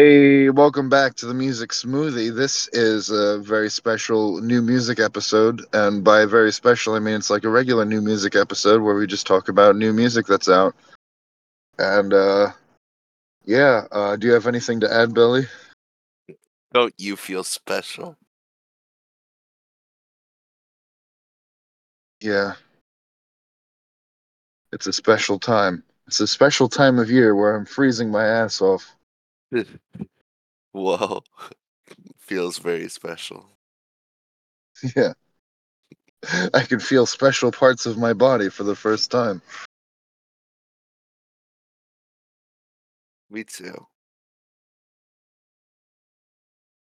Hey, welcome back to the Music Smoothie. This is a very special new music episode, and by very special, I mean it's like a regular new music episode where we just talk about new music that's out. And uh yeah, uh do you have anything to add, Billy? Don't you feel special? Yeah. It's a special time. It's a special time of year where I'm freezing my ass off. Whoa. Feels very special. Yeah. I can feel special parts of my body for the first time. Me too.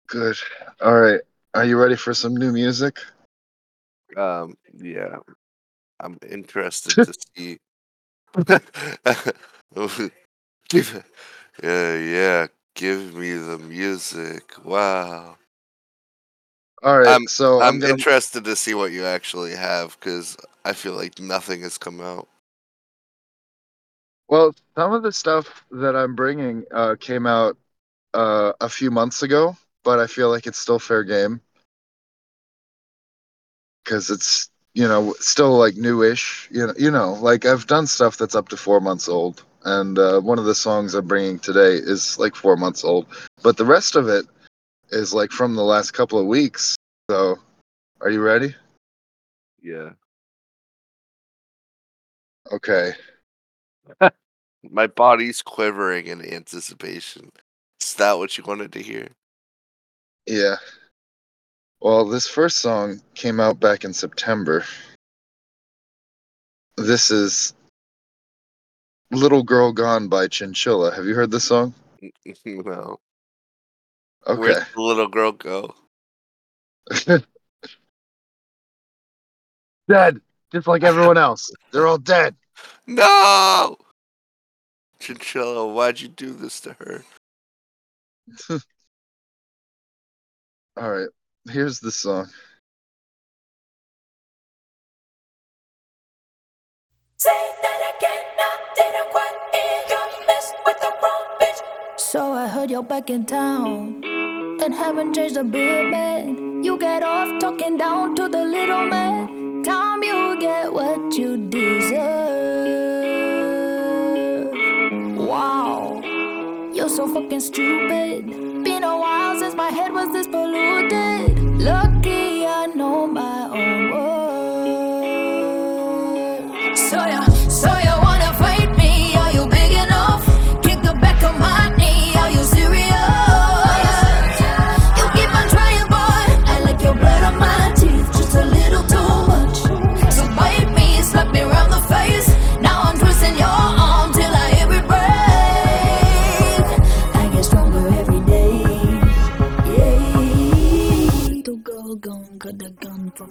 Good. All right. Are you ready for some new music? Um, yeah. I'm interested to see. yeah, yeah. Give me the music. Wow. All right. I'm- so I'm, I'm gonna interested to see what you actually have because I feel like nothing has come out. Well, some of the stuff that I'm bringing uh, came out uh, a few months ago, but I feel like it's still fair game because it's you know still like newish. You know, you know, like I've done stuff that's up to four months old, and uh, one of the songs I'm bringing today is like four months old, but the rest of it is like from the last couple of weeks. So, are you ready? Yeah. Okay. My body's quivering in anticipation. Is that what you wanted to hear? Yeah. Well, this first song came out back in September. This is Little Girl Gone by Chinchilla. Have you heard this song? no. Okay. Where'd the little girl go? dead, just like everyone else. They're all dead. No! Chinchilla, why'd you do this to her? All right. Here's the song. Heard you're back in town and haven't changed a bit, man. You get off talking down to the little man. Time you get what you deserve. Wow, you're so fucking stupid. Been a while since my head was this polluted.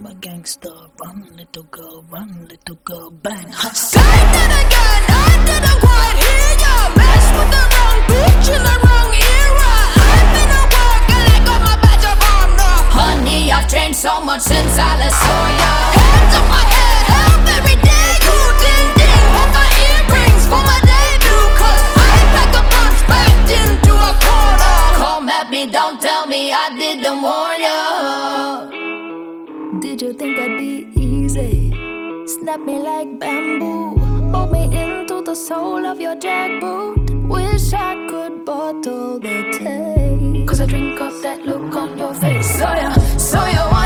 From a gangster. Run, little girl, run, little girl, bang. Say Me like bamboo. Hold me into the soul of your jackboot. Wish I could bottle the taste. Cause I drink up that look on your face. So yeah, so you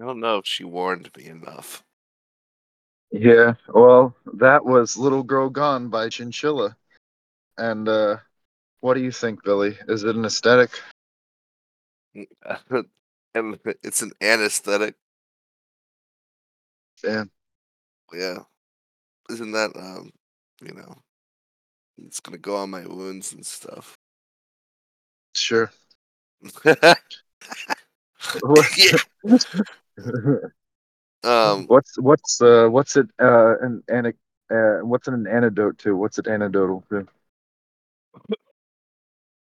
I don't know if she warned me enough. Yeah, well, that was Little Girl Gone by Chinchilla. And uh what do you think, Billy? Is it an aesthetic? it's an anesthetic. Yeah. Yeah. Isn't that um you know it's gonna go on my wounds and stuff. Sure. yeah. What- Um what's what's uh what's it uh an an uh what's it an antidote to? What's it antidotal to?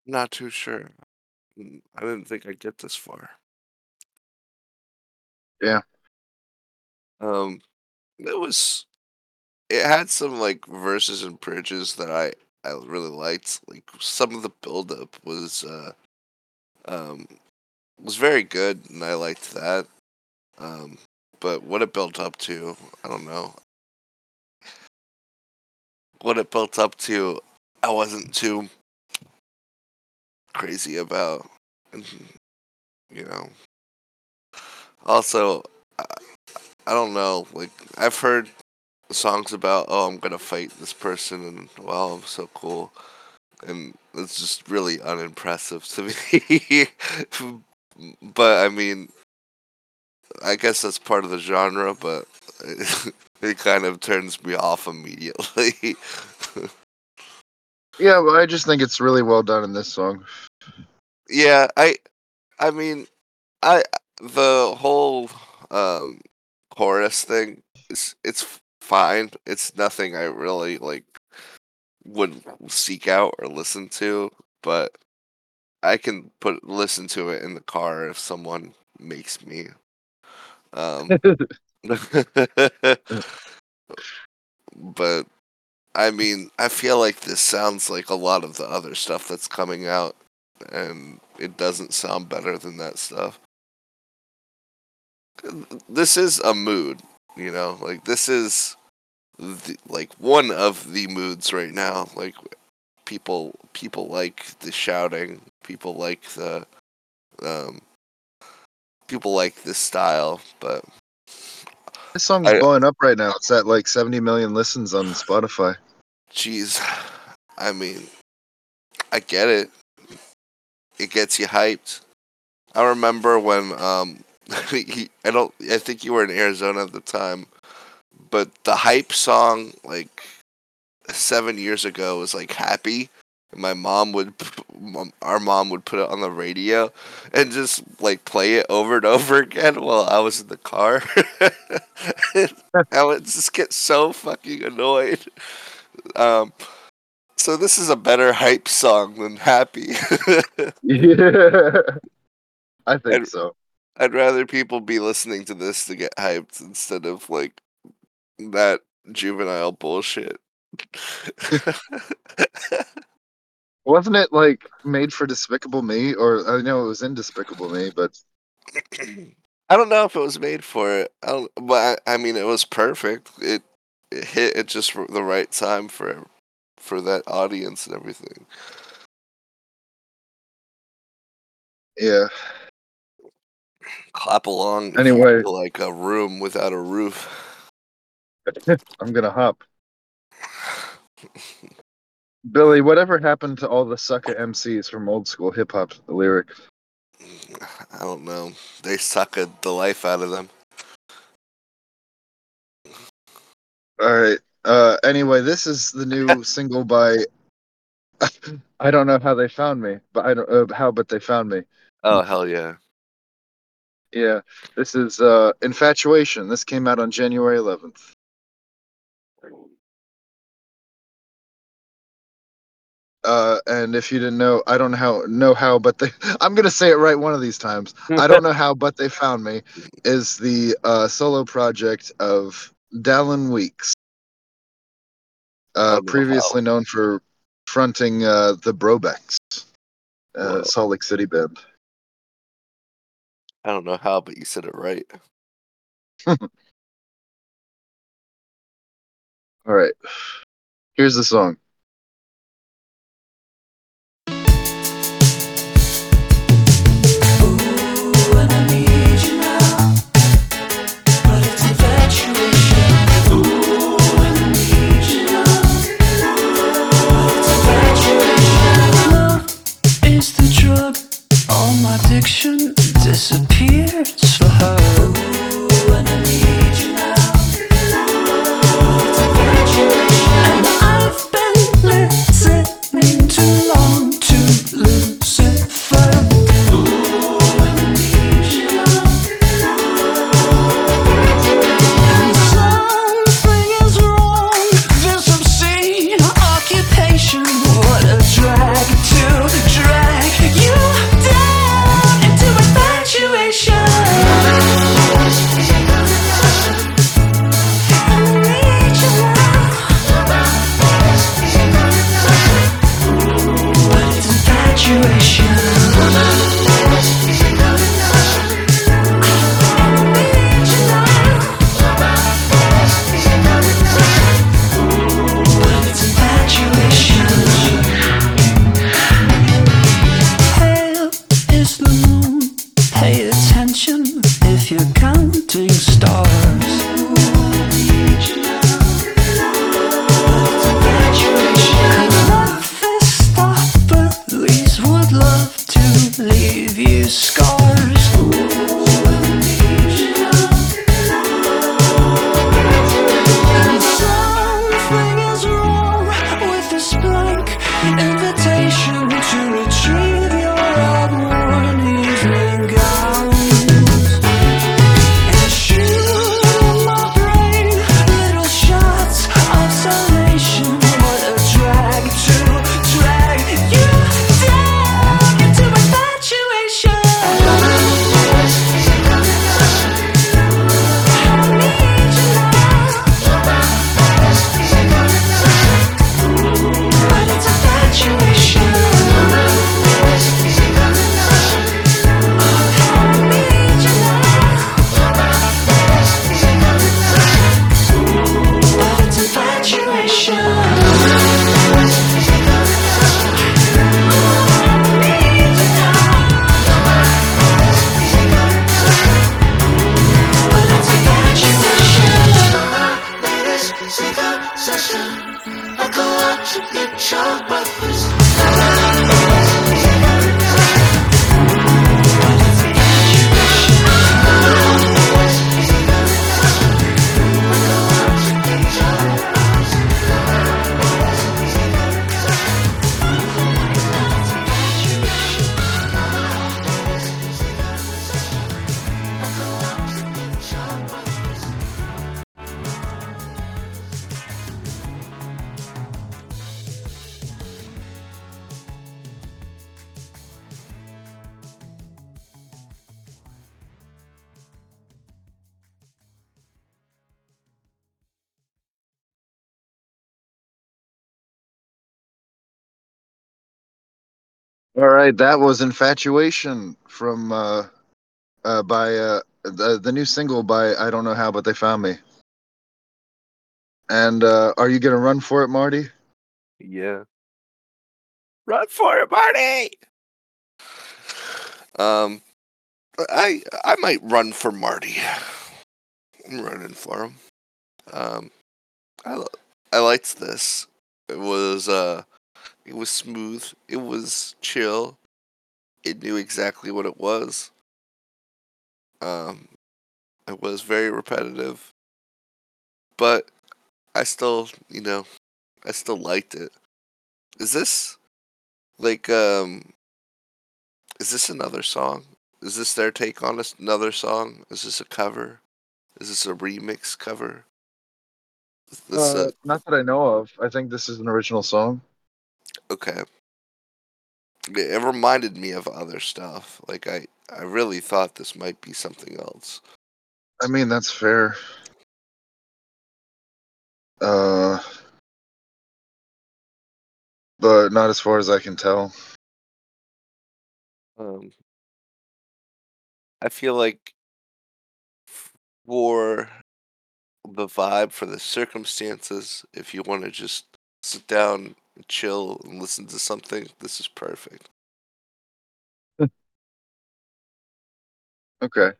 not too sure. Mm, I didn't think I'd get this far. Yeah. Um it was it had some like verses and bridges that I I really liked. Like some of the build up was uh um was very good and I liked that. Um but what it built up to, I don't know. What it built up to, I wasn't too crazy about. You know. Also, I, I don't know. Like I've heard songs about, oh, I'm gonna fight this person, and wow, I'm so cool, and it's just really unimpressive to me. but I mean, I guess that's part of the genre, but it kind of turns me off immediately. Yeah, but I just think it's really well done in this song. yeah, I, I mean, I the whole um chorus thing is it's fine. It's nothing I really like would seek out or listen to, but I can put listen to it in the car if someone makes me. Um, but I mean, I feel like this sounds like a lot of the other stuff that's coming out, and it doesn't sound better than that stuff. This is a mood, you know, like this is the, like one of the moods right now. Like people, people like the shouting, people like the, um, people like this style, but This song's I- blowing up right now. It's at like 70 million listens on Spotify. Jeez, I mean, I get it. It gets you hyped. I remember when um, he, I don't. I think you were in Arizona at the time, but the hype song like seven years ago was like "Happy," my mom would, our mom would put it on the radio and just like play it over and over again while I was in the car. I would just get so fucking annoyed. Um, so this is a better hype song than "Happy." Yeah. I think And- so. I'd rather people be listening to this to get hyped instead of like that juvenile bullshit. Wasn't it like made for Despicable Me? Or I know it was in Despicable Me, but I don't know if it was made for it. I don't, but I, I mean, it was perfect. It it hit at just the right time for for that audience and everything. yeah. Clap along. Anyway. like a room without a roof. I'm gonna hop. Billy, whatever happened to all the sucker MCs from old school hip hop lyrics? I don't know. They suck the life out of them. All right. Uh, anyway, this is the new single by. I don't know how they found me, but I don't uh, how, but they found me. Oh hell yeah! Yeah, this is uh, Infatuation. This came out on January 11th. Uh, and if you didn't know, I don't know how, know how, but they, I'm gonna say it right one of these times. I don't know how, but they found me. Is the uh, solo project of Dallon Weeks, uh, know previously known for fronting uh, the Brobecks, uh, Salt Lake City band. I don't know how, but you said it right. All right, here's the song. All my addiction that was "Infatuation" from uh, uh, by uh, the the new single by I don't know how, but they found me. And uh, are you gonna run for it, Marty? Yeah. Run for it, Marty. Um, I I might run for Marty. I'm running for him. Um, I I liked this. It was uh, it was smooth. It was chill. It knew exactly what it was. Um, it was very repetitive, but I still, you know, I still liked it. Is this like um is this another song? Is this their take on another song? Is this a cover? Is this a remix cover? Is this Uh, not that I know of. I think this is an original song. Okay. It, reminded me of other stuff. Like I, I really thought this might be something else. I mean, that's fair. Uh, but not as far as I can tell. Um, I feel like for the vibe, for the circumstances, if you want to just sit down and chill and listen to something, this is perfect. Okay.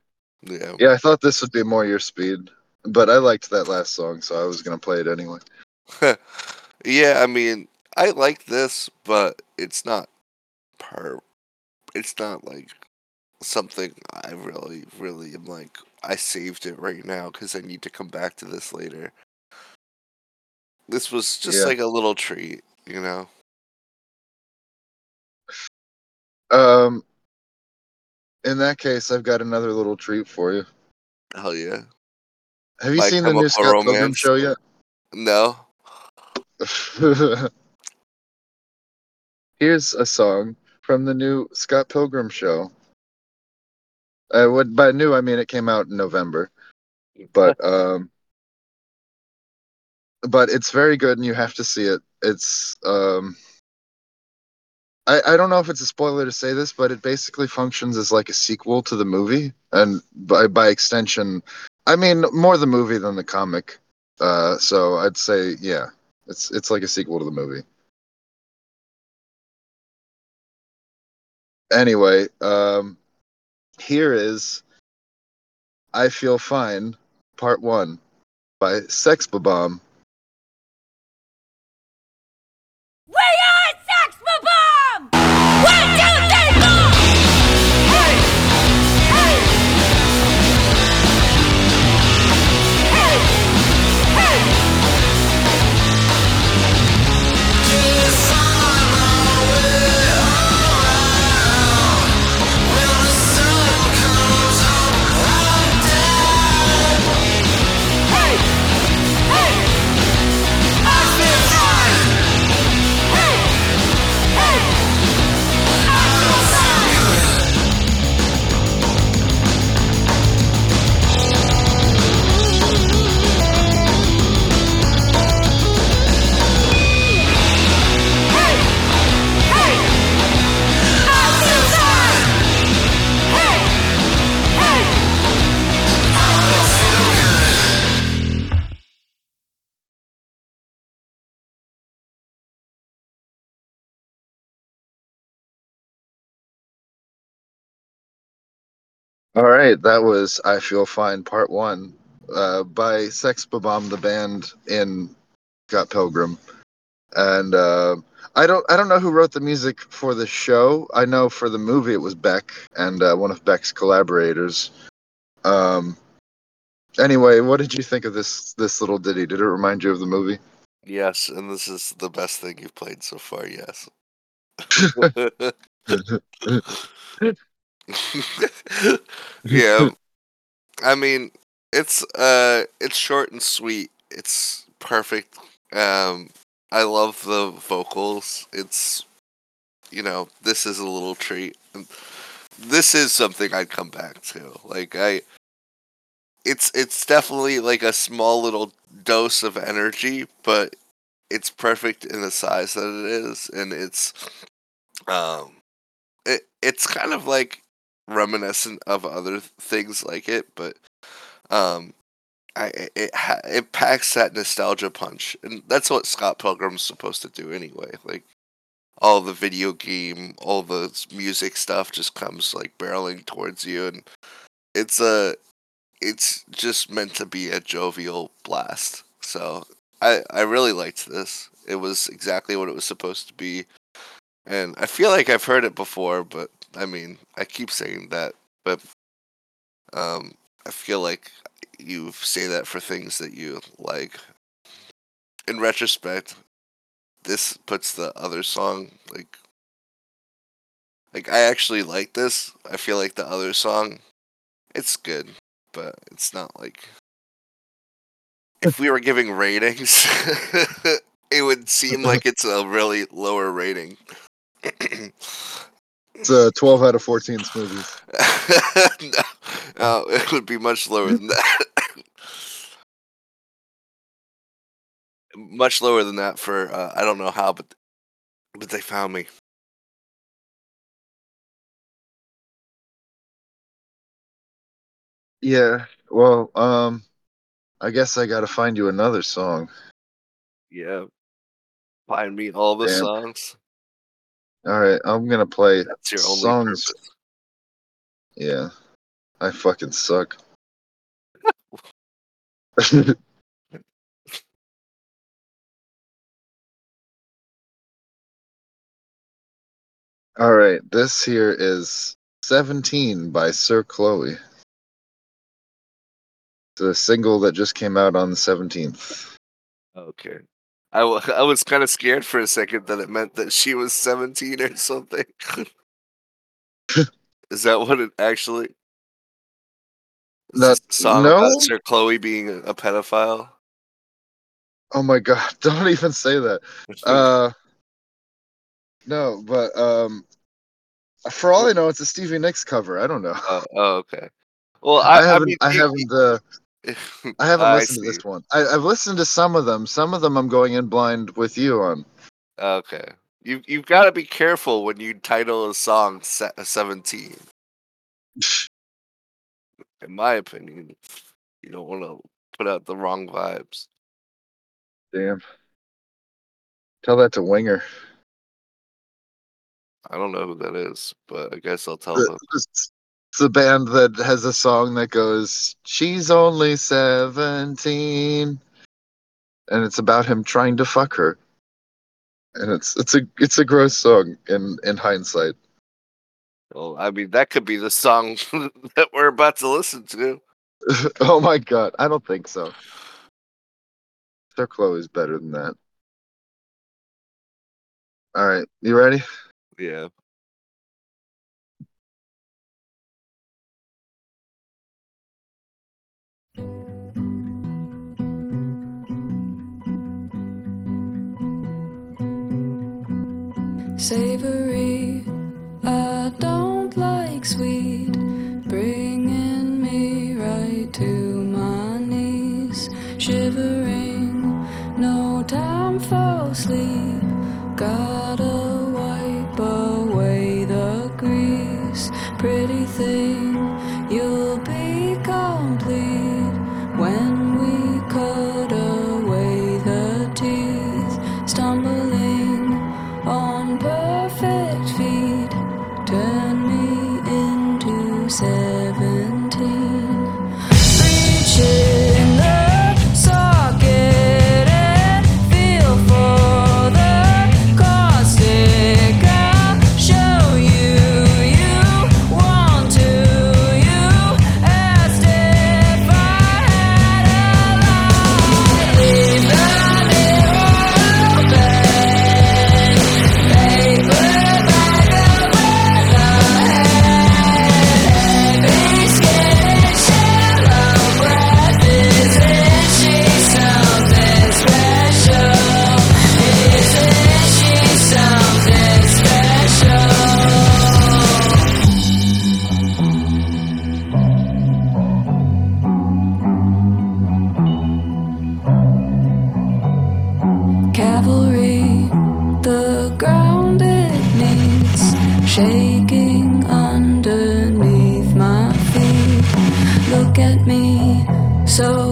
Yeah. Yeah, I thought this would be more your speed, but I liked that last song, so I was gonna play it anyway. yeah, I mean, I like this, but it's not per. It's not like something I really, really am like. I saved it right now because I need to come back to this later. This was just Yeah. like a little treat, you know. Um, in that case, I've got another little treat for you. Hell yeah. Have you My seen the new Scott Pilgrim show yet? No. Here's a song from the new Scott Pilgrim show. I would by new I mean it came out in November, but um, but it's very good and you have to see it. It's um, I I don't know if it's a spoiler to say this, but it basically functions as like a sequel to the movie, and by by extension, I mean more the movie than the comic. Uh, so I'd say yeah, it's it's like a sequel to the movie. Anyway, um, here is I Feel Fine, Part 1 by Sex Bob-Omb. All right, that was I Feel Fine Part 1 uh, by Sex Bob-Omb, the band in Scott Pilgrim. And uh, I don't I don't know who wrote the music for the show. I know for the movie it was Beck and uh, one of Beck's collaborators. Um, anyway, what did you think of this this little ditty? Did it remind you of the movie? Yes, and this is the best thing you've played so far, yes. yeah. I mean, it's uh it's short and sweet. It's perfect. Um I love the vocals. It's you know, this is a little treat. This is something I'd come back to. Like I it's it's definitely like a small little dose of energy, but it's perfect in the size that it is and it's um it it's kind of like reminiscent of other things like it, but um, I it it, it packs that nostalgia punch, and that's what Scott Pilgrim's supposed to do anyway. Like all the video game, all the music stuff just comes like barreling towards you, and it's a it's just meant to be a jovial blast. So I I really liked this. It was exactly what it was supposed to be. And I feel like I've heard it before, but I mean, I keep saying that, but um, I feel like you say that for things that you like. In retrospect, this puts the other song like like I actually like this. I feel like the other song it's good, but it's not like if we were giving ratings, it would seem like it's a really lower rating. It's a 12 out of 14 smoothies. no, it would be much lower than that. much lower than that for uh, I don't know how, but but they found me. Yeah. Well, um, I guess I got to find you another song. Yeah, find me all the Damn. songs. All right, I'm gonna play That's your songs. purpose. Yeah, I fucking suck. All right, this here is 17 by Sir Chloe. It's a single that just came out on the 17th. Okay. I, w- I was kind of scared for a second that it meant that she was 17 or something. Is that what it actually? That- song no. about Sir Chloe being a, a pedophile? Oh my god, don't even say that. Uh no, but um for all I know it's a Stevie Nicks cover. I don't know. oh, oh, okay. Well, I, I, I, haven't mean, I haven't uh, I haven't I listened to this one. I, I've listened to some of them. Some of them I'm going in blind with you on. Okay. You you've got to be careful when you title a song 17. In my opinion, you don't want to put out the wrong vibes. Damn. Tell that to Winger. I don't know who that is, but I guess I'll tell The- them. It's a band that has a song that goes, "She's only 17," and it's about him trying to fuck her. And it's it's a it's a gross song in in hindsight. Well, I mean, that could be the song that we're about to listen to. oh my god, I don't think so. Sir Chloe's better than that. All right, you ready? Yeah. Savory, I don't like sweet, bringing me right to my knees. Shivering, no time for sleep. Gotta wipe away the grease. Pretty thing, shaking underneath my feet. Look at me, so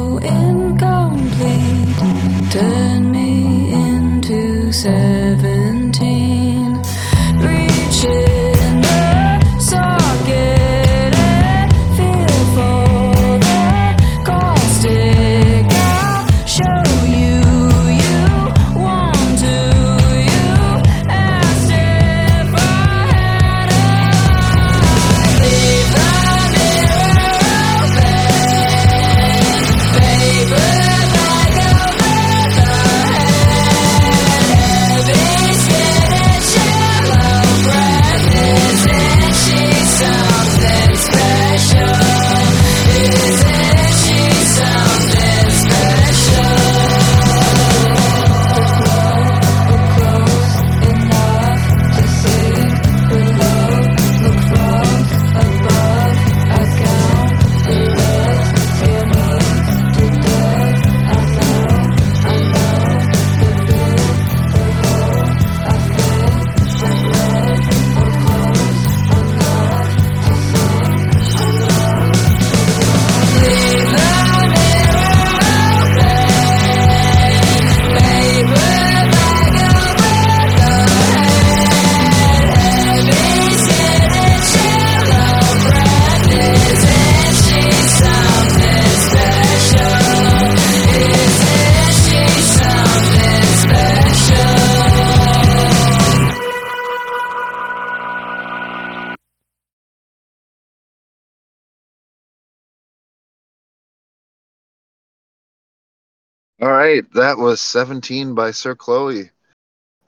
right, that was 17 by Sir Chloe.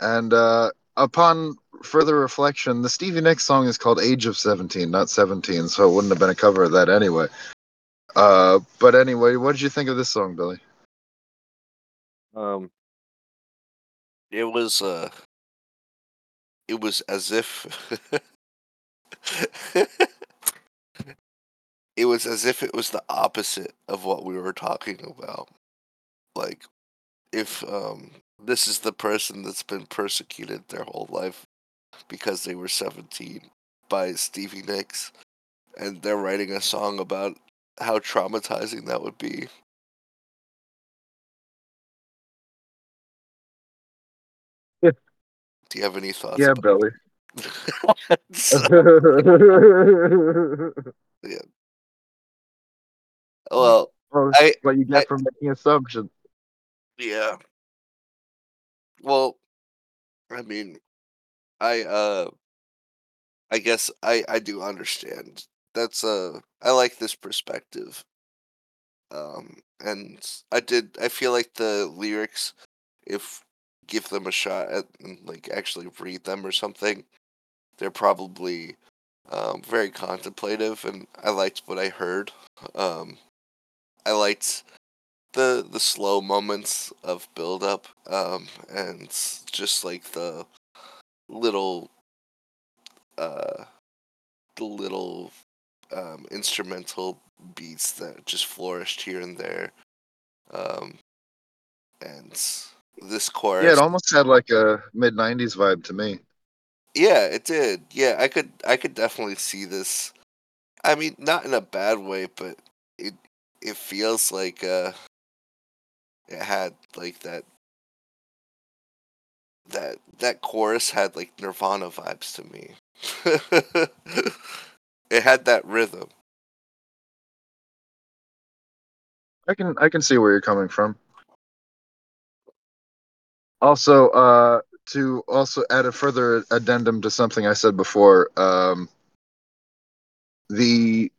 And uh, upon further reflection, the Stevie Nicks song is called Edge of 17, not 17, so it wouldn't have been a cover of that anyway. Uh, but anyway, what did you think of this song, Billy? Um, it was uh, it was as if it was as if it was the opposite of what we were talking about. Like, if um, this is the person that's been persecuted their whole life because they were seventeen by Stevie Nicks, and they're writing a song about how traumatizing that would be. Yeah. Do you have any thoughts? Yeah, Billy. So- well, well, I- what you get I- for making assumptions. Yeah. Well, I mean, I uh, I guess I I do understand. That's uh, I like this perspective. Um, and I did. I feel like the lyrics, if give them a shot at and like actually read them or something, they're probably um, very contemplative, and I liked what I heard. Um, I liked the the slow moments of build up, um, and just like the little, uh, the little um, instrumental beats that just flourished here and there. Um, and this chorus, Yeah, it almost had like a mid 90s vibe to me. Yeah, it did. Yeah, I could I could definitely see this. I mean, not in a bad way, but it it feels like uh it had like that that that chorus had like Nirvana vibes to me. it had that rhythm. I can I can see where you're coming from. Also, uh, to also add a further addendum to something I said before, um, the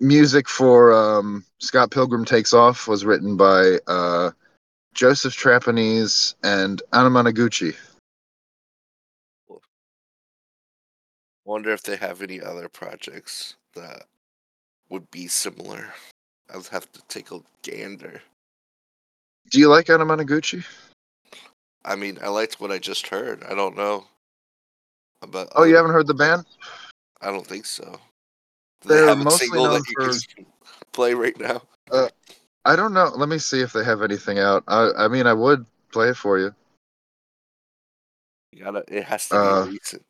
music for um, Scott Pilgrim Takes Off was written by uh, Joseph Trapanese and Anamanaguchi. Wonder if they have any other projects that would be similar. I'd have to take a gander. Do you like Anamanaguchi? I mean, I liked what I just heard. I don't know. About Oh, you haven't heard the band? I don't think so. They're they have a mostly single known that you can play right now? Uh, I don't know. Let me see if they have anything out. I, I mean, I would play it for you. You gotta. It has to be Uh, recent.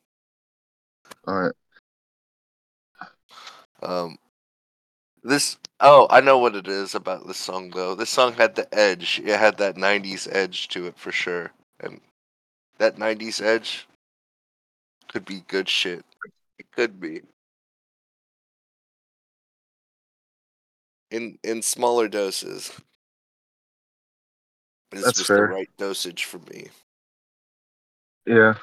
All right. Um, this. Oh, I know what it is about this song though. This song had the edge. It had that '90s edge to it for sure, and that '90s edge could be good shit. It could be. In in smaller doses. This That's was fair. the right dosage for me. Yeah.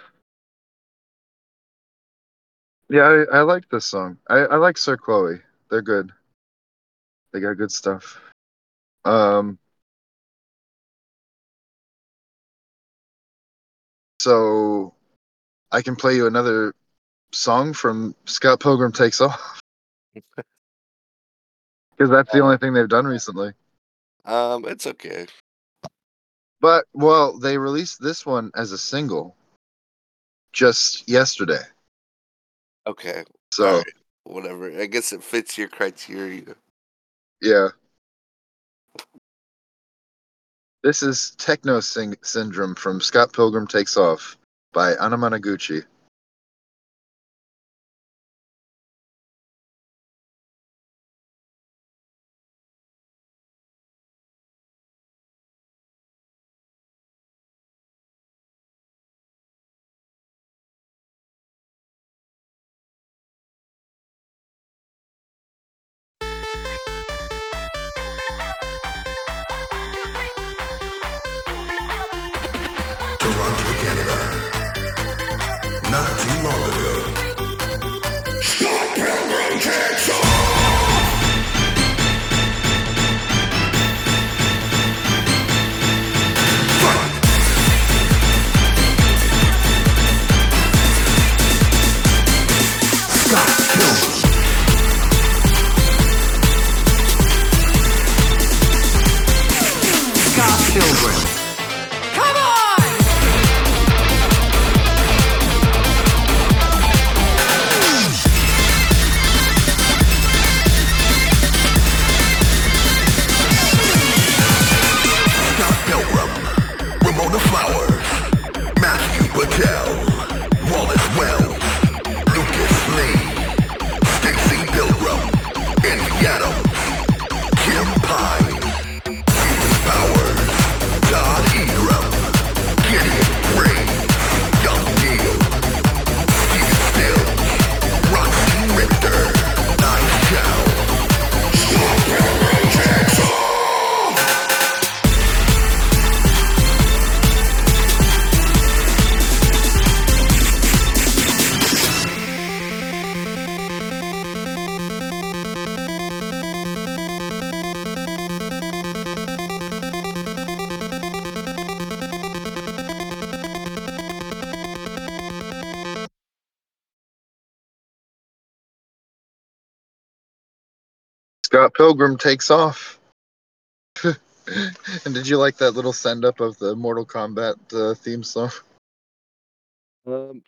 Yeah, I, I like this song. I, I like Sir Chloe. They're good. They got good stuff. Um so I can play you another song from Scott Pilgrim Takes Off. Because that's the only thing they've done recently. Um, it's okay. But well, they released this one as a single just yesterday. Okay. So Alright. Whatever. I guess it fits your criteria. Yeah. This is Techno Syndrome from Scott Pilgrim Takes Off by Anna Pilgrim takes off. and did you like that little send up of the Mortal Kombat uh, theme song? Um,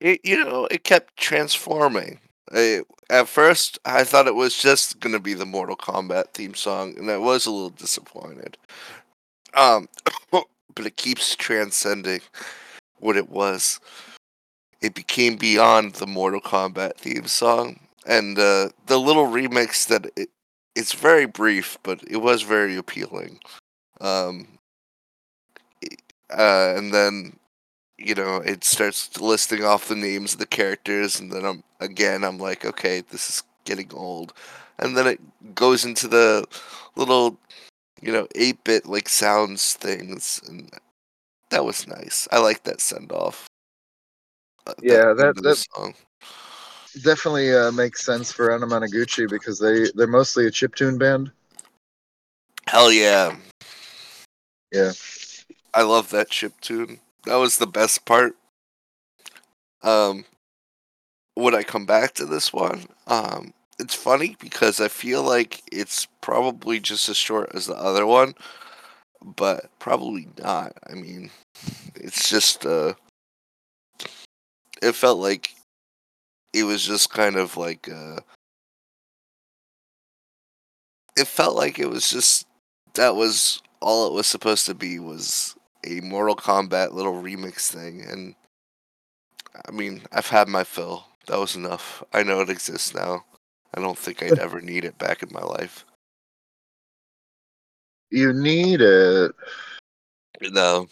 it you know it kept transforming. I, at first, I thought it was just gonna be the Mortal Kombat theme song, and I was a little disappointed. Um, but it keeps transcending what it was. It became beyond the Mortal Kombat theme song, and uh, the little remix that it, it's very brief, but it was very appealing. Um, uh, and then you know it starts listing off the names of the characters, and then I'm again I'm like, okay, this is getting old, and then it goes into the little you know eight bit like sounds things, and that was nice. I like that send off. Uh, Yeah, that- of that- song. Definitely uh, makes sense for Anamanaguchi because they they're mostly a chiptune band. Hell yeah. Yeah. I love that chip tune. That was the best part. Um would I come back to this one? Um it's funny because I feel like it's probably just as short as the other one, but probably not. I mean, it's just uh it felt like it was just kind of like uh it felt like it was just that was all it was supposed to be was a Mortal Kombat little remix thing and I mean, I've had my fill. That was enough. I know it exists now. I don't think I'd ever need it back in my life. You need it. No.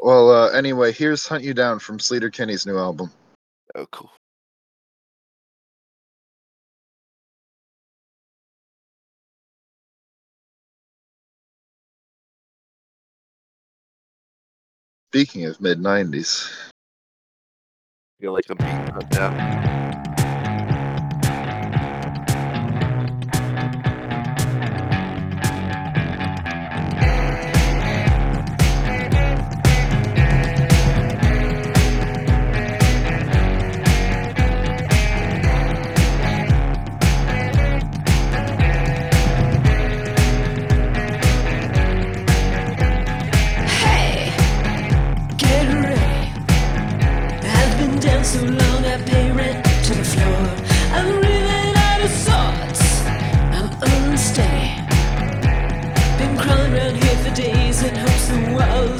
Well, uh, anyway, here's "Hunt You Down" from Sleater Kinney's new album. Oh cool. Speaking of mid '90s, feel like I'm being cut down.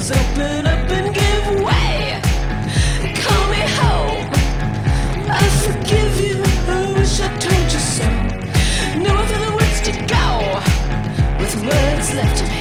Open up and give way. Call me home. I forgive you. I wish I told you so. No words to go. With words left to me.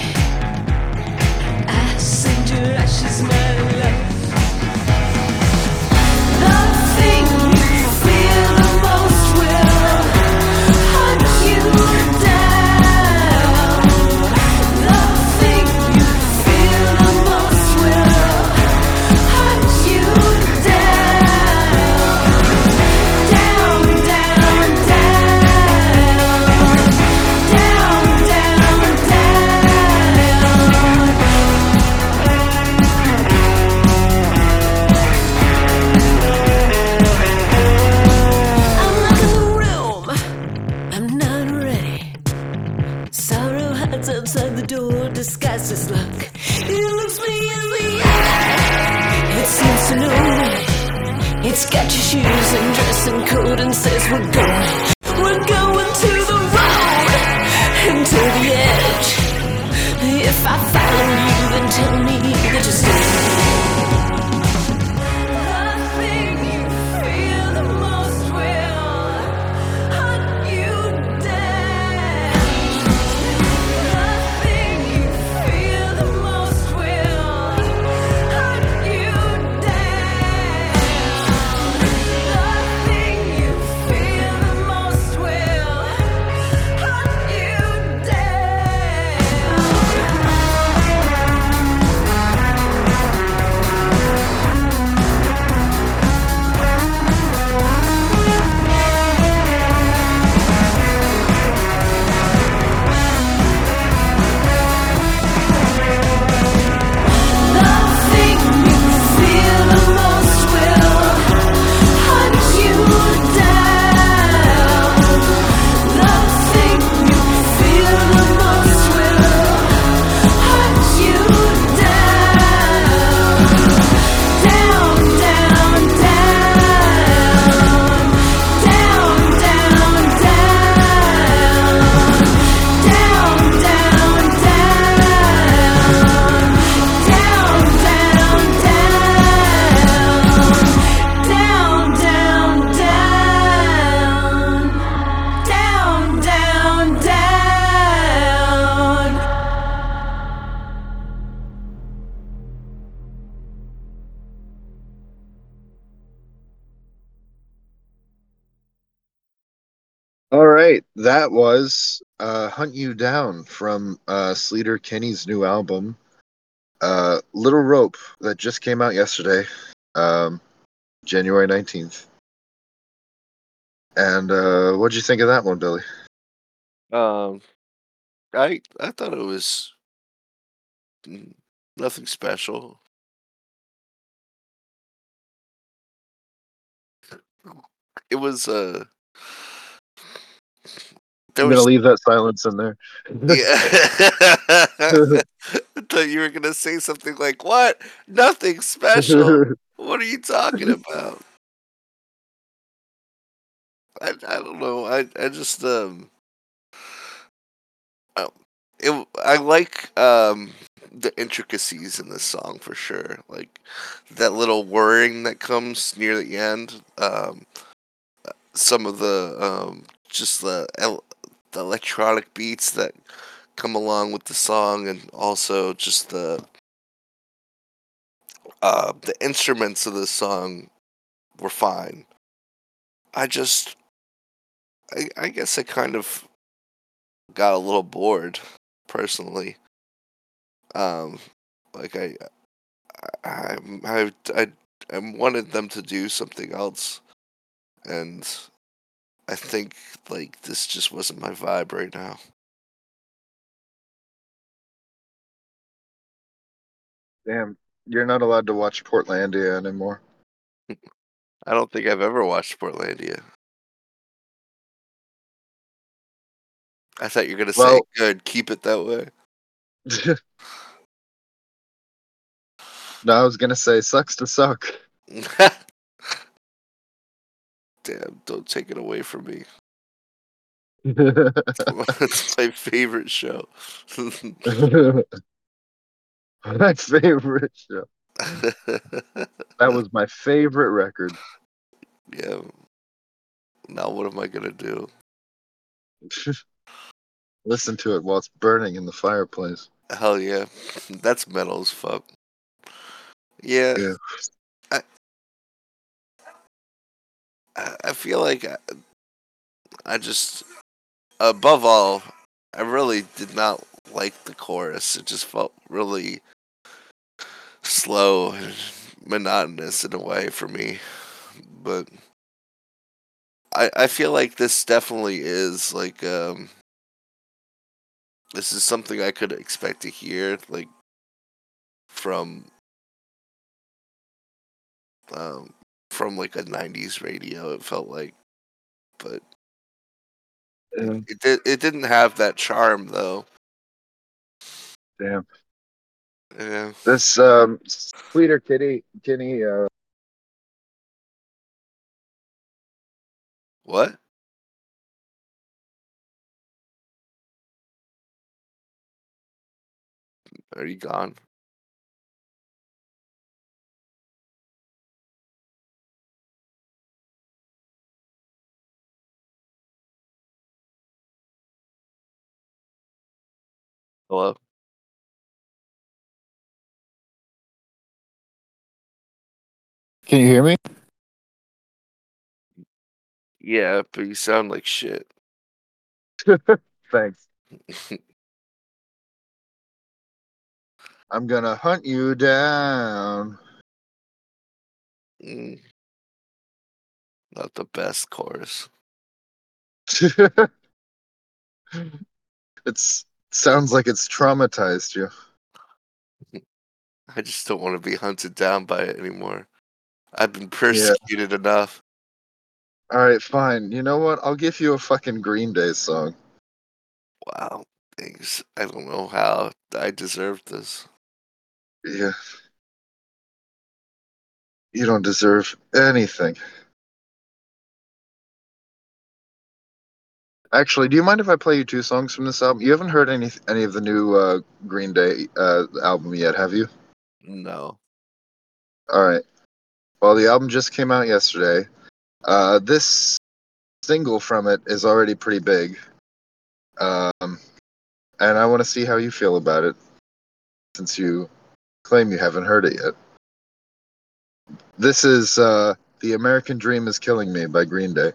Says we're going. Down" from uh, Sleater Kinney's new album, uh, "Little Rope," that just came out yesterday, um, January nineteenth. And uh, what'd you think of that one, Billy? Um, I I thought it was nothing special. It was uh. There I'm gonna leave that silence in there. yeah. I thought you were gonna say something like, "What? Nothing special." What are you talking about? I, I don't know. I I just um. I, it, I like um the intricacies in this song for sure. Like that little whirring that comes near the end. Um, some of the um just the the electronic beats that come along with the song, and also just the uh the instruments of the song were fine. I just I, I guess I kind of got a little bored personally. Um, like I, I, I, I, I wanted them to do something else, and I think like this just wasn't my vibe right now. Damn, you're not allowed to watch Portlandia anymore. I don't think I've ever watched Portlandia. I thought you were gonna say Well- good, keep it that way. no, I was gonna say sucks to suck. Damn, don't take it away from me. it's my favorite show. my favorite show. That was my favorite record. yeah. Now what am I gonna do? Listen to it while it's burning in the fireplace. Hell yeah, that's metal as fuck. Yeah, Yeah. I, I feel like I, I just, above all, I really did not like the chorus. It just felt really slow and monotonous in a way for me. But I I feel like this definitely is like um this is something I could expect to hear like from um from like a 90s radio it felt like but Yeah. it did it didn't have that charm though Damn. yeah This um Sweeter Kitty Kinney uh what are you gone hello Can you hear me? yeah but you sound like shit Thanks. I'm gonna hunt you down. Mm. not the best chorus it's sounds like it's traumatized you. I just don't want to be hunted down by it anymore. I've been persecuted enough. All right, fine. You know what? I'll give you a fucking Green Day song. Wow. Thanks. I don't know how I deserve this. Yeah. You don't deserve anything. Actually, do you mind if I play you two songs from this album? You haven't heard any any of the new uh, Green Day uh, album yet, have you? No. All right. Well, the album just came out yesterday. Uh, this single from it is already pretty big. Um, and I want to see how you feel about it since you claim you haven't heard it yet. This is uh, The American Dream is Killing Me by Green Day.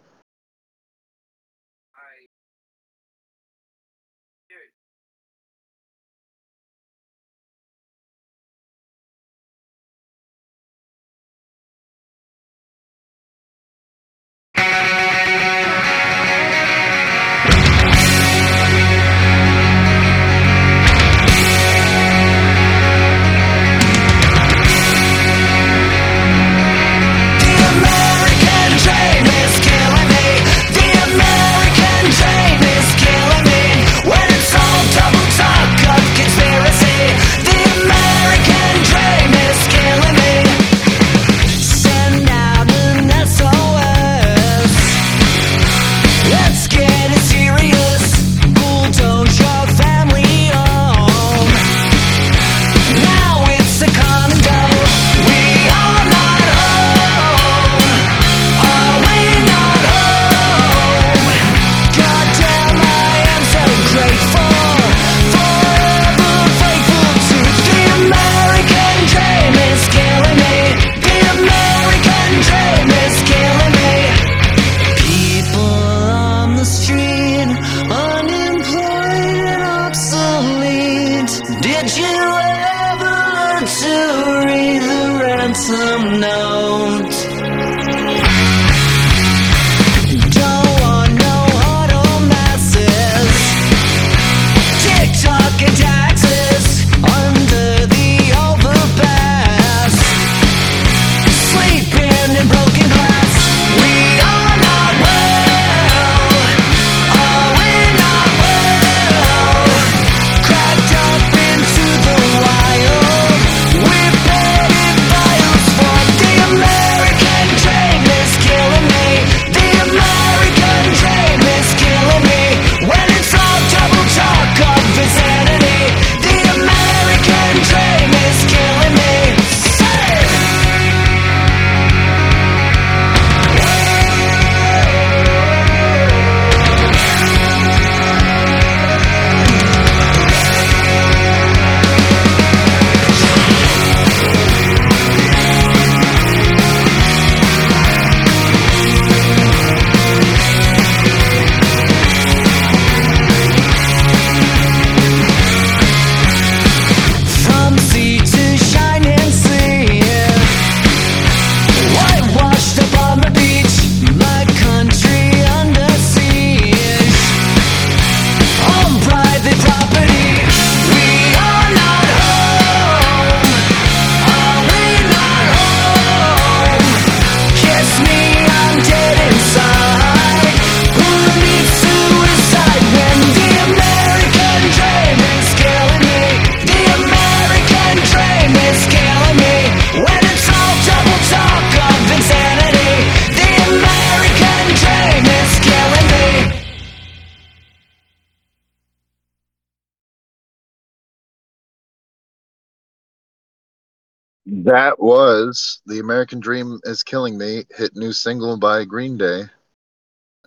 That was The American Dream is Killing Me, hit new single by Green Day.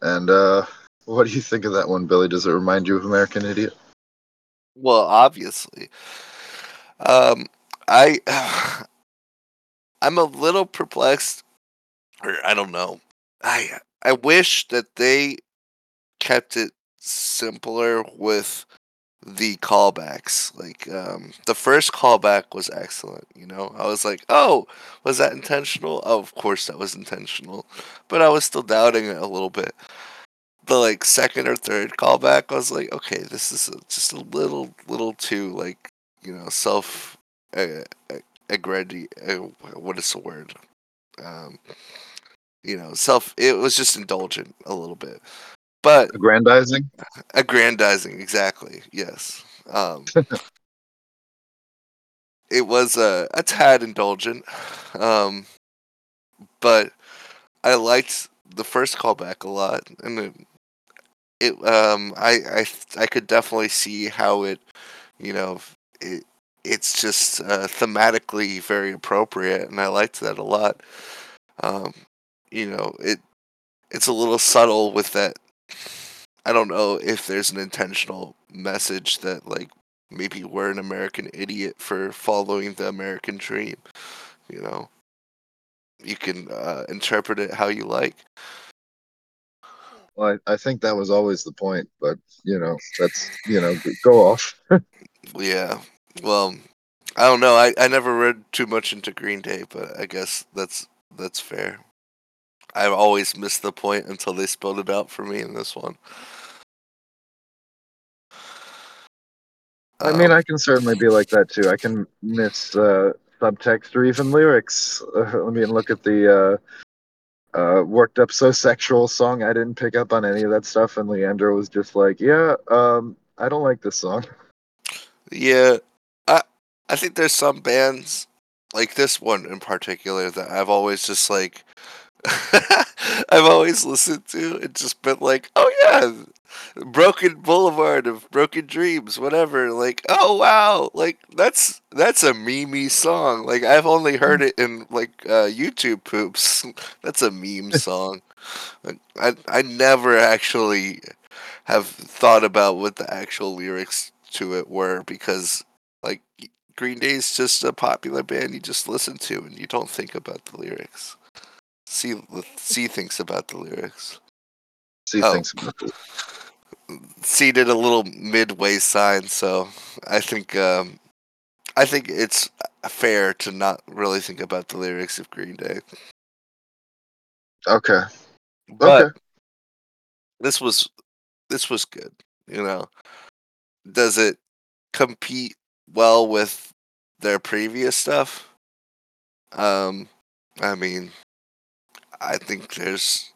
And uh what do you think of that one, Billy? Does it remind you of American Idiot? Well, obviously. Um, I I'm a little perplexed, or I don't know. I I wish that they kept it simpler with the callbacks. Like um, the first callback was excellent. You know, I was like, "Oh, was that intentional?" Oh, of course that was intentional, but I was still doubting it a little bit. The like second or third callback, I was like, "Okay, this is just a little, little too like you know self uh, aggredi uh, what is the word um you know self it was just indulgent a little bit but Aggrandizing? aggrandizing exactly yes um it was a, a tad indulgent um but i liked the first callback a lot and it, it um i i i could definitely see how it you know it it's just uh, thematically very appropriate and i liked that a lot um you know it it's a little subtle with that i don't know if there's an intentional message that like maybe we're an american idiot for following the american dream you know? You can uh, interpret it how you like. Well, I, I think that was always the point, but you know, that's you know, go off. yeah. Well i don't know. I, I never read too much into green day but i guess that's that's fair i've always missed the point until they spelled it out for me in this one I mean, Um, I can certainly be like that too. I can miss uh, subtext or even lyrics. Uh, I mean, look at the uh, uh, "Worked Up So Sexual" song. I didn't pick up on any of that stuff, and Leander was just like, "Yeah, um, I don't like this song." Yeah, I I think there's some bands like this one in particular that I've always just like I've always listened to and just been like, oh yeah, Broken Boulevard of Broken Dreams, whatever. Like, oh wow, like that's that's a meme song. Like I've only heard it in like uh, YouTube poops. That's a meme song. Like, I I never actually have thought about what the actual lyrics to it were because like Green Day is just a popular band you just listen to and you don't think about the lyrics. See C thinks about the lyrics. See, Oh. thinks about it. C did a little midway sign, so I think um, I think it's fair to not really think about the lyrics of Green Day. Okay. But Okay. this was this was good, you know. Does it compete well with their previous stuff? Um I mean I think there's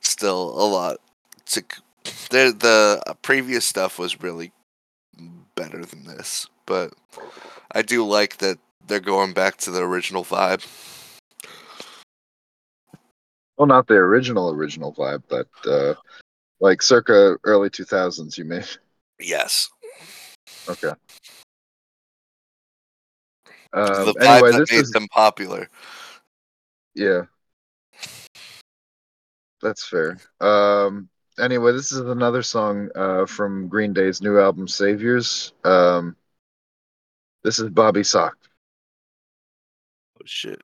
still a lot to there the previous stuff was really better than this, but I do like that they're going back to the original vibe. Well, not the original original vibe, but uh, like circa early 2000s. You mean? Yes. Okay. Um, the vibe anyway, that this made is them popular. yeah. That's fair. Um, anyway, this is another song uh, from Green Day's new album Saviors. Um, this is Bobby Sock. Oh shit.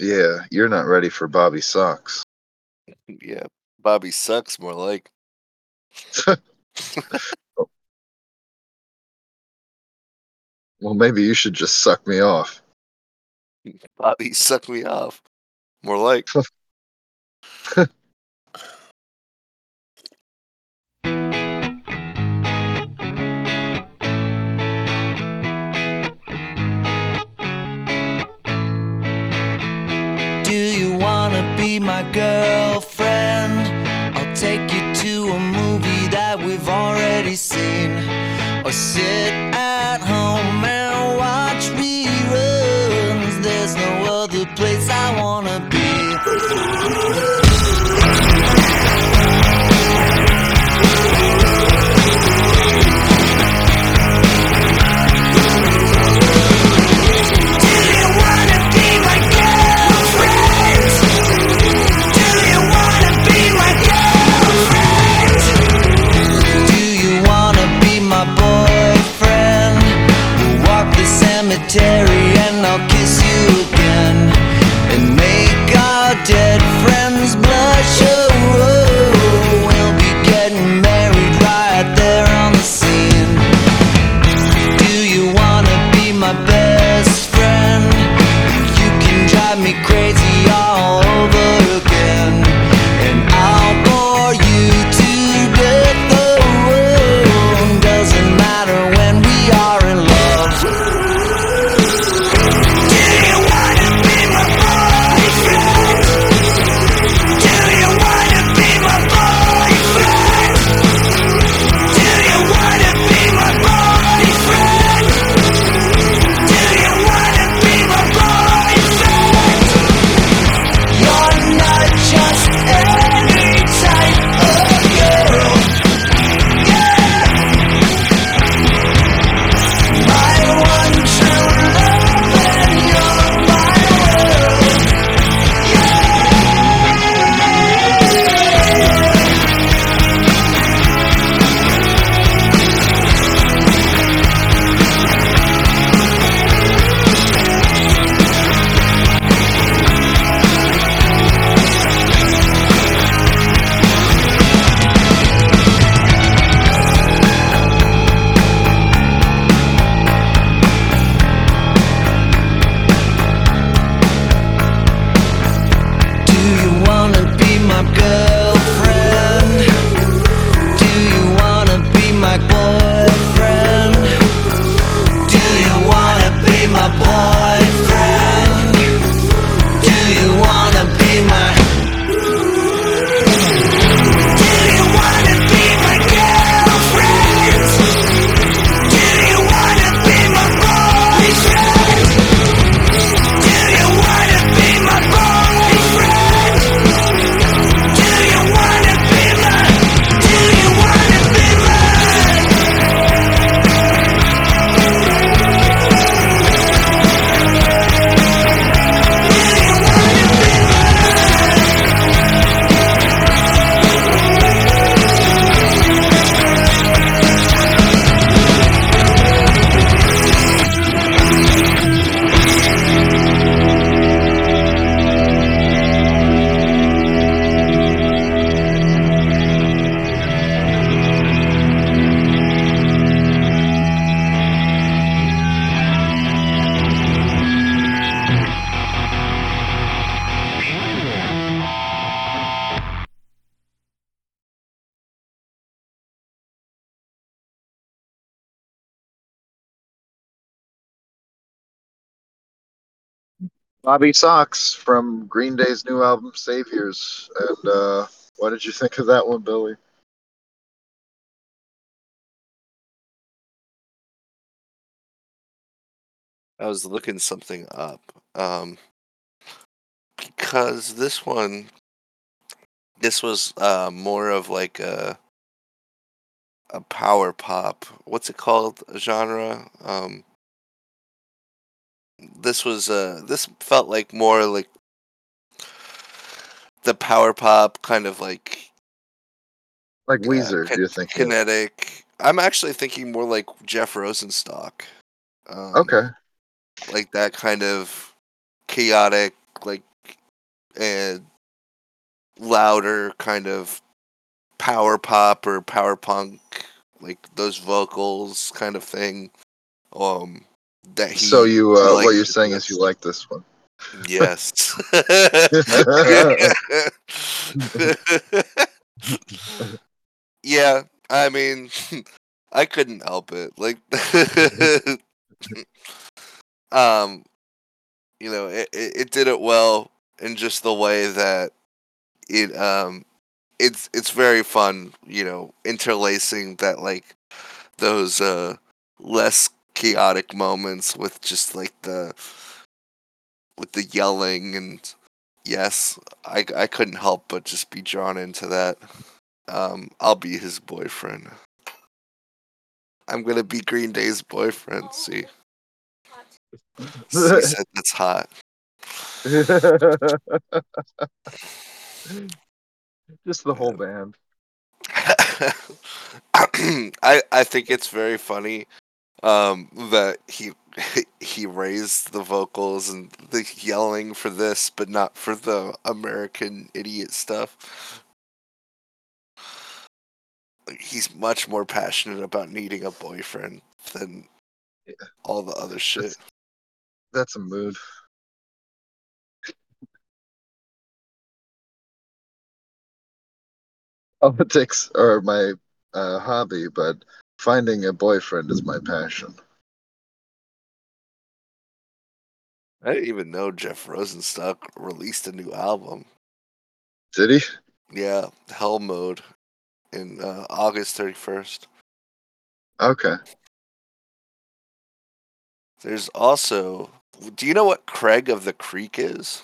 Yeah, you're not ready for Bobby Sox. Yeah. Bobby sucks more like. Well, maybe you should just suck me off. Bobby suck me off. More like. Do you wanna be my girlfriend? I'll take you to a movie that we've already seen. Or sit at home Bobby Sox from Green Day's new album Saviors. And uh, what did you think of that one, Billy? I was looking something up. Um, because this one, this was uh, more of like a a power pop. What's it called? A genre. Um, this was uh, this felt like more like the power pop kind of like Like Weezer, kin- do you think? kinetic. I'm actually thinking more like Jeff Rosenstock. Um, Okay. like that kind of chaotic, like and louder kind of power pop or power punk, like those vocals kind of thing. Um, that he. so you, uh, what you're saying is you like this one. Yes. yeah, I mean, I couldn't help it. Like, um, you know, it, it, it did it well in just the way that it um it's it's very fun, you know, interlacing that like those uh less chaotic moments with just like the with the yelling and yes, I I couldn't help but just be drawn into that. Um I'll be his boyfriend. I'm gonna be Green Day's boyfriend, see. He said that's hot. Just the whole band. I I think it's very funny um, that he he raised the vocals and the yelling for this, but not for the American idiot stuff. He's much more passionate about needing a boyfriend than Yeah. all the other shit. That's a mood. Politics are my uh, hobby, but finding a boyfriend is my passion. I didn't even know Jeff Rosenstock released a new album. Did he? Yeah, Hell Mode in uh, August 31st. Okay. There's also. Do you know what Craig of the Creek is?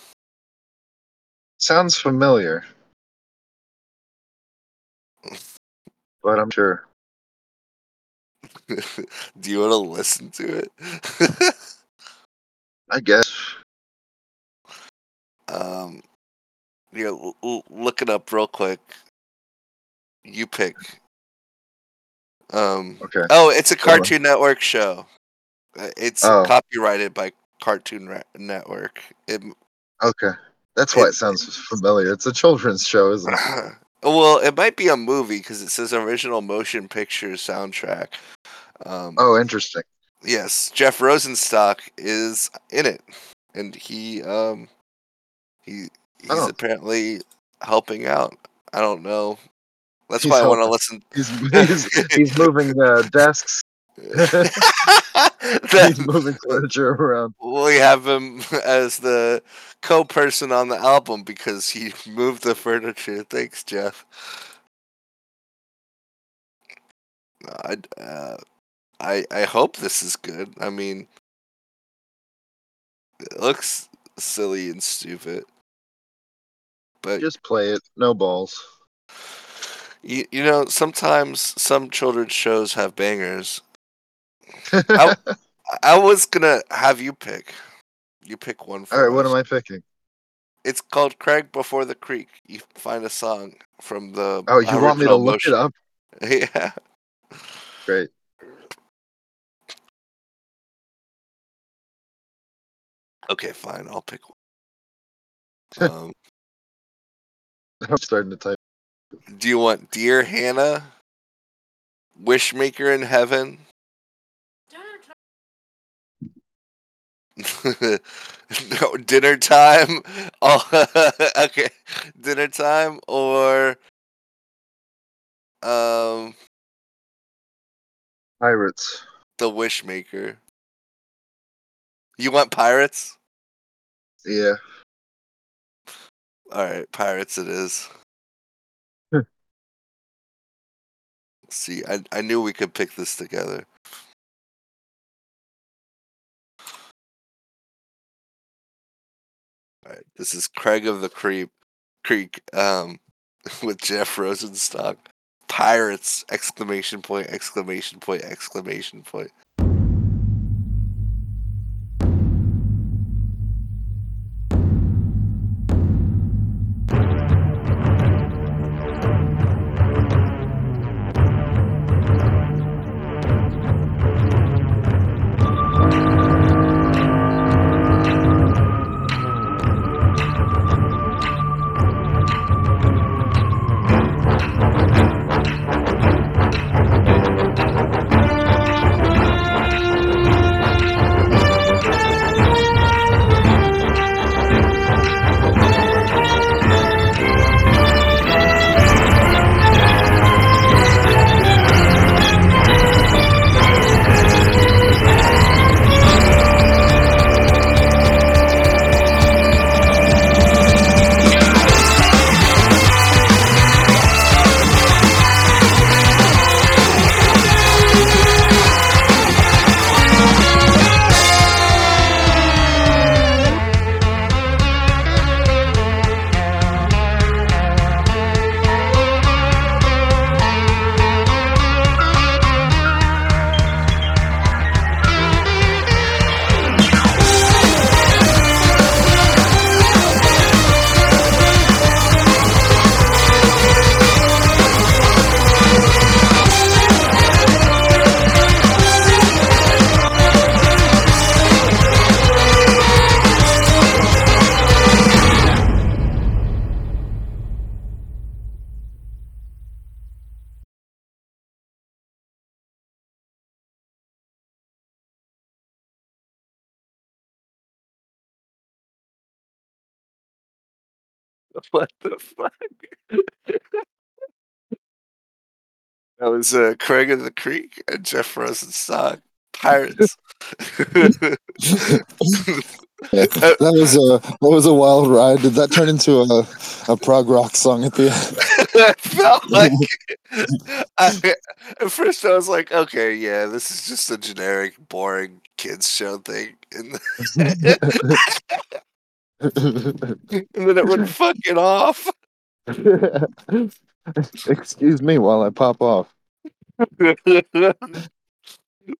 Sounds familiar, but I'm sure. Do you want to listen to it? I guess. um, yeah, l- l- look it up real quick. You pick. Um, Okay. oh, it's a. Cartoon Network show. Uh, It's Oh. copyrighted by Cartoon Ra- Network. It, Okay. That's why It- it sounds familiar. It's a children's show, isn't it? well, it might be a movie because it says original motion picture soundtrack. Um, Oh, interesting. Yes, Jeff Rosenstock is in it, and he um he he's Oh. apparently helping out. I don't know. That's He's why I want to listen. He's he's, he's moving uh, desks. Then He's moving furniture around. we have him as the co-person on the album because he moved the furniture. Thanks, Jeff. I uh, I I hope this is good. I mean, it looks silly and stupid, but Just play it. No balls. you, you know sometimes some children's shows have bangers. I- I was gonna have you pick. You pick one for All right, what am I picking? It's called Craig Before the Creek. You find a song from the. Oh, you want me to look it up? Yeah. Great. Okay, fine. I'll pick one. Um, I'm starting to type. do you want Dear Hannah? Wishmaker in Heaven? no, dinner time. Oh, okay, dinner time or um Pirates. the Wishmaker. You want pirates? Yeah. All right, pirates it is. See, I I knew we could pick this together. All right, this is Craig of the Creep Creek um with Jeff Rosenstock. Pirates exclamation point exclamation point exclamation point. What the fuck? that was uh, Craig of the Creek and Jeff Rosenstock. Pirates. that was a that was a wild ride. Did that turn into a, a prog rock song at the end? I felt like I, at first I was like, okay, yeah, this is just a generic, boring kids show thing, and, and then it went fucking off. Excuse me while I pop off.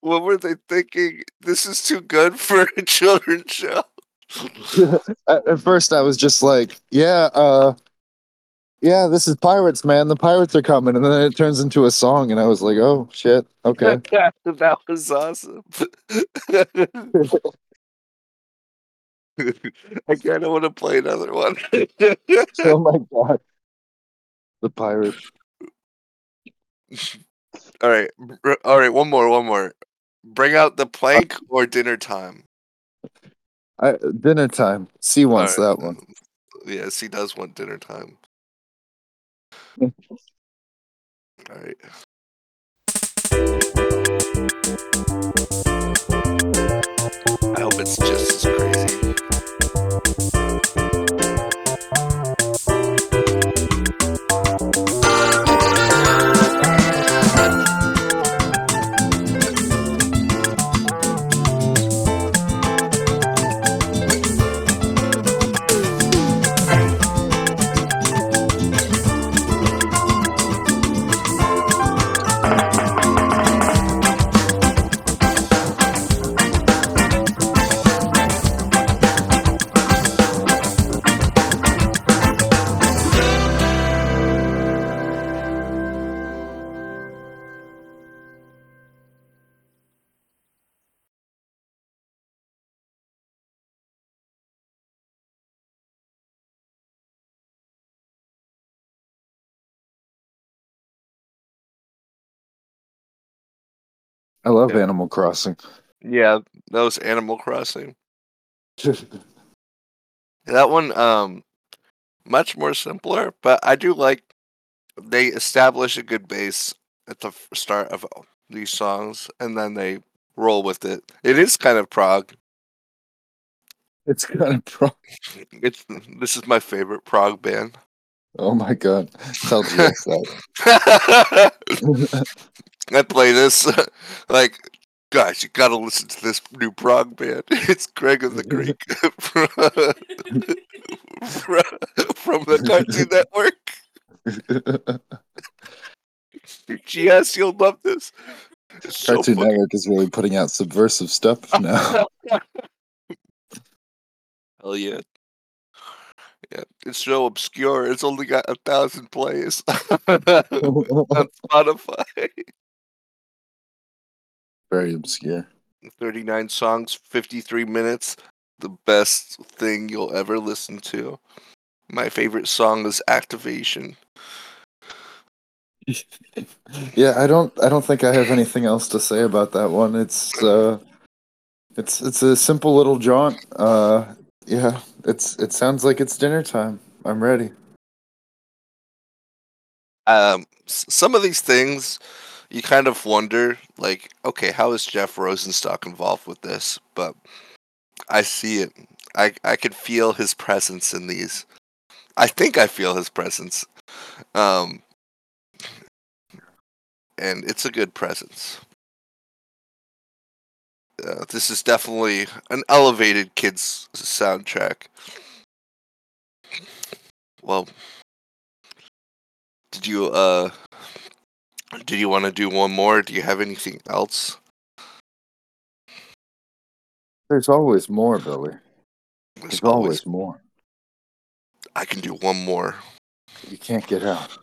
what were they thinking? This is too good for a children's show. at, at first I was just like, yeah, uh yeah, this is pirates, man. The pirates are coming, and then it turns into a song, and I was like, "Oh shit, okay." that was awesome. I kind of want to play another one. oh my god, the pirates. All right, all right, One more, one more. Bring out the plank uh, or dinner time. I, dinner time. C wants right, that one. Yes, he does want dinner time. All right. It's just as crazy. I love Yeah. Animal Crossing. Yeah, that was Animal Crossing. That one, um, much more simpler, but I do like they establish a good base at the start of these songs, and then they roll with it. It is kind of prog. It's kind of prog. It's this is my favorite prog band. Oh my god. Tell GX that. I play this like gosh, you gotta listen to this new prog band. It's Greg of the Greek from, from the Cartoon Network. GS, you'll love this. It's Cartoon fucking- Network is really putting out subversive stuff now. Hell yeah. Yeah, it's so obscure. It's only got a thousand plays on Spotify. Very obscure. 39 songs, 53 minutes. The best thing you'll ever listen to. My favorite song is Activation. yeah, I don't I don't think I have anything else to say about that one. It's uh it's it's a simple little jaunt. Uh yeah, it's it sounds like it's dinner time. I'm ready. Um, some of these things you kind of wonder, like, okay, how is Jeff Rosenstock involved with this? But I see it. I I can feel his presence in these. I think I feel his presence. Um, and it's a good presence. Uh, this is definitely an elevated kids soundtrack. Well, did you uh did you want to do one more? Do you have anything else? There's always more, Billy. There's There's always more. I can do one more. You can't get out.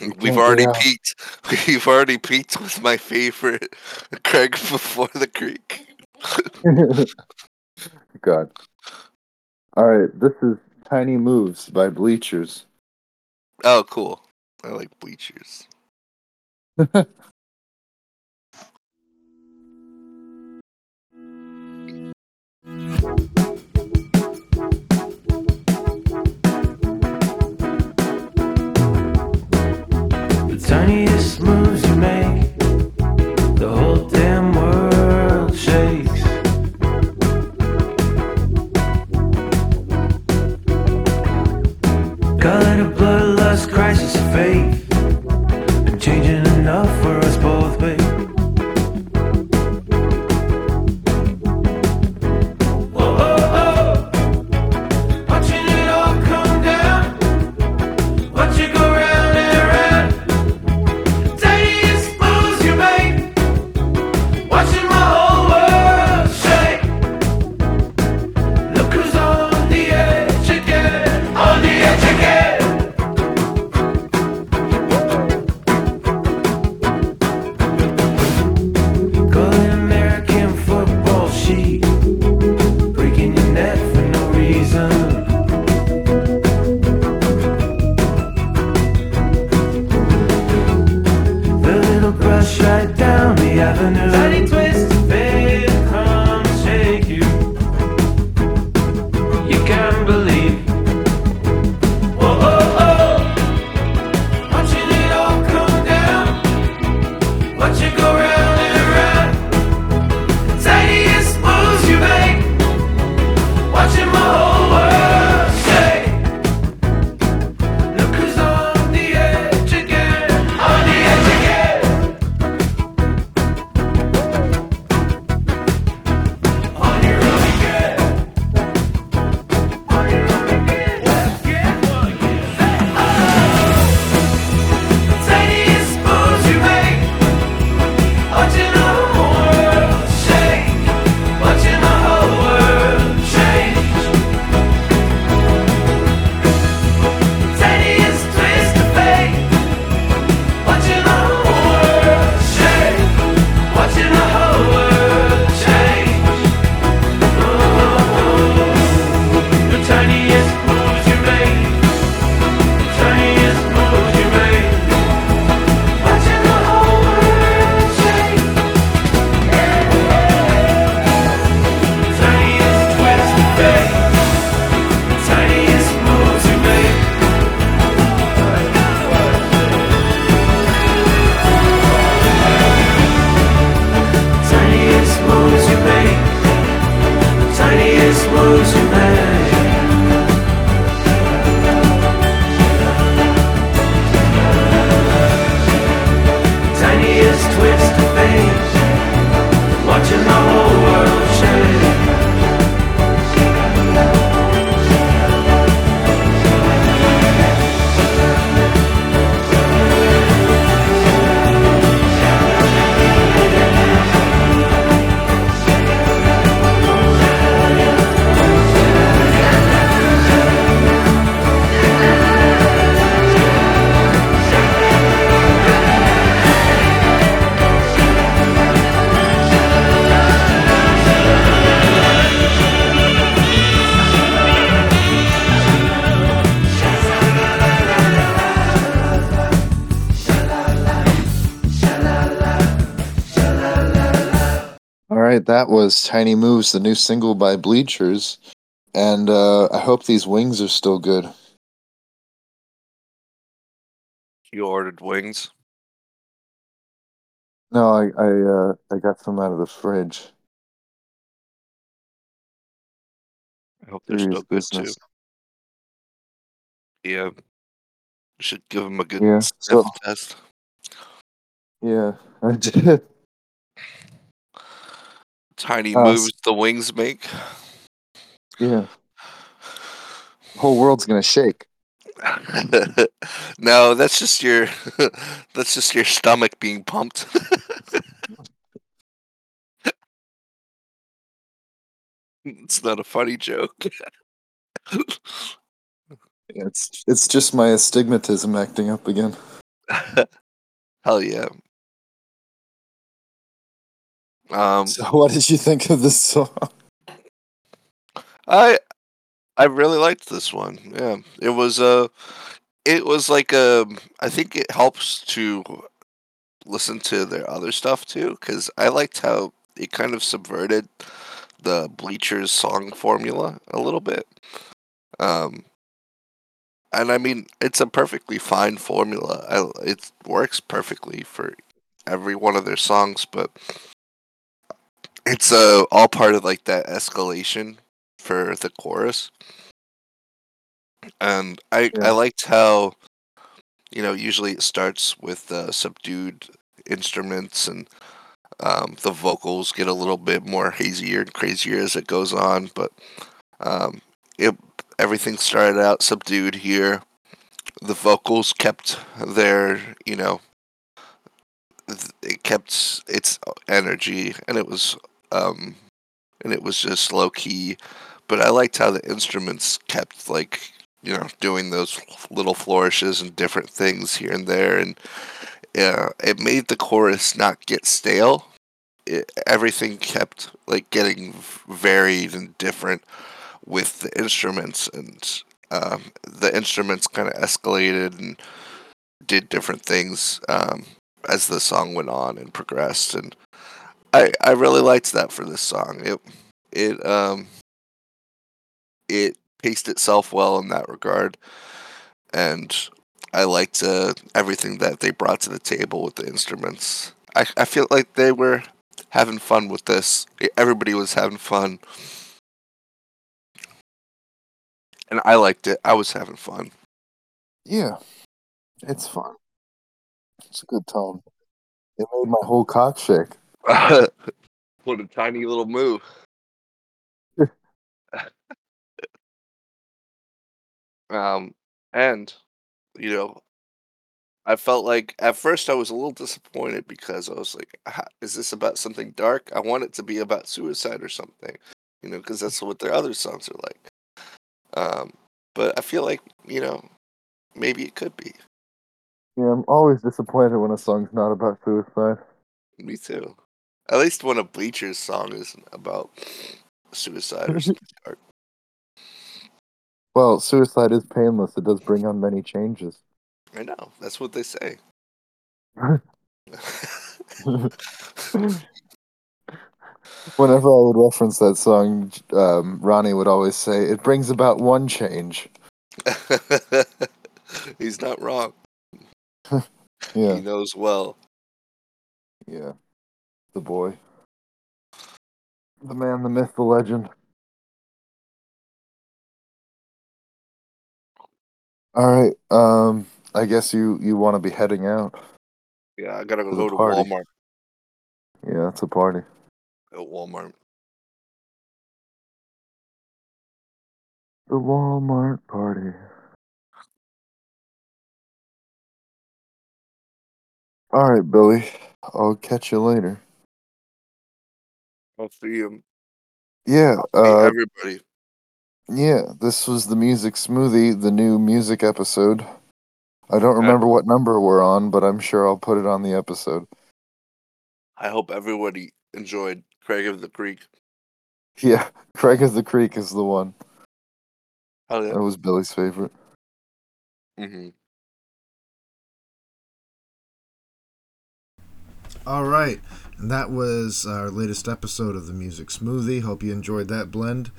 You We've already peaked. We've already peaked with my favorite Craig before the Creek. God. All right, this is Tiny Moves by Bleachers. Oh, cool. I like bleachers. faith, was Tiny Moves, the new single by Bleachers. And uh, I hope these wings are still good. You ordered wings. No, I I, uh, I got some out of the fridge. I hope they're Serious still good business. too. Yeah. Should give them a good Yeah, sniff so- test. Yeah, I did. Tiny Uh, moves the wings make. Yeah, whole world's gonna shake. no, that's just your that's just your stomach being pumped. it's not a funny joke. It's it's just my astigmatism acting up again. Hell yeah. Um So, what did you think of this song? I I really liked this one. Yeah. It was uh it was like a I think it helps to listen to their other stuff too cuz I liked how it kind of subverted the Bleachers song formula a little bit. Um and I mean it's a perfectly fine formula. I, it works perfectly for every one of their songs, but it's uh, all part of like that escalation for the chorus. And I I liked how you know usually it starts with uh, subdued instruments and um, the vocals get a little bit more hazier and crazier as it goes on, but um, it everything started out subdued here. The vocals kept their you know it kept its energy and it was um and it was just low key but i liked how the instruments kept like you know doing those little flourishes and different things here and there and yeah it made the chorus not get stale. It, everything kept like getting varied and different with the instruments and um, the instruments kind of escalated and did different things um, as the song went on and progressed and I, I really liked that for this song. It it um it paced itself well in that regard. And I liked uh, everything that they brought to the table with the instruments. I, I feel like they were having fun with this. Everybody was having fun. And I liked it. I was having fun. Yeah, it's fun. It's a good tone. It made my whole cock shake. what a tiny little move. um, and you know, I felt like at first I was a little disappointed because I was like, "Ah, "Is this about something dark? I want it to be about suicide or something," you know, because that's what their other songs are like. Um, but I feel like you know, maybe it could be. Yeah, I'm always disappointed when a song's not about suicide. Me too. At least one of Bleachers song is about suicide or something. Well, suicide is painless. It does bring on many changes. I know. That's what they say. Whenever I would reference that song, um, Ronnie would always say, "It brings about one change." He's not wrong. Yeah, He knows well. yeah. The boy, the man, the myth, the legend. All right. Um, I guess you you want to be heading out. Yeah, I gotta To the go to party. Walmart. Yeah, it's a party. At Walmart. The Walmart party. All right, Billy. I'll catch you later. I'll see him. Yeah. Uh, everybody. yeah. This was the music smoothie, the new music episode. I don't remember what number we're on, but I'm sure I'll put it on the episode. I hope everybody enjoyed Craig of the Creek. Yeah, Craig of the Creek is the one. Hell That was Billy's favorite. hmm All right, and that was our latest episode of the Music Smoothie. Hope you enjoyed that blend.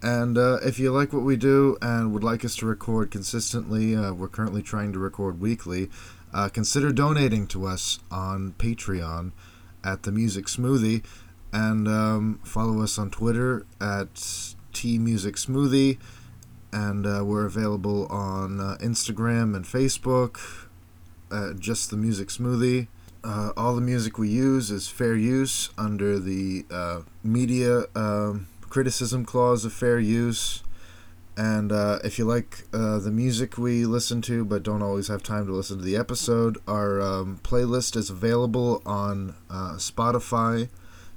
And uh, if you like what we do and would like us to record consistently, uh, we're currently trying to record weekly. Uh, consider donating to us on Patreon at the Music Smoothie, and um, follow us on Twitter at T Music Smoothie, and uh, we're available on uh, Instagram and Facebook. Just the Music Smoothie. Uh, all the music we use is fair use under the uh, media um, criticism clause of fair use. And uh, if you like uh, the music we listen to but don't always have time to listen to the episode, our um, playlist is available on uh, Spotify.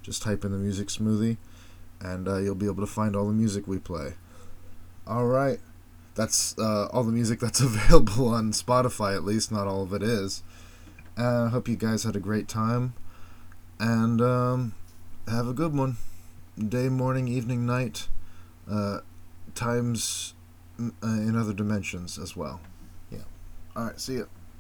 Just type in the music smoothie, and uh, you'll be able to find all the music we play. All right. That's all the music that's available on Spotify, at least. Not all of it is. I hope you guys had a great time. And um, have a good one. Day, morning, evening, night. Uh, times uh, in other dimensions as well. Yeah. All right. See ya.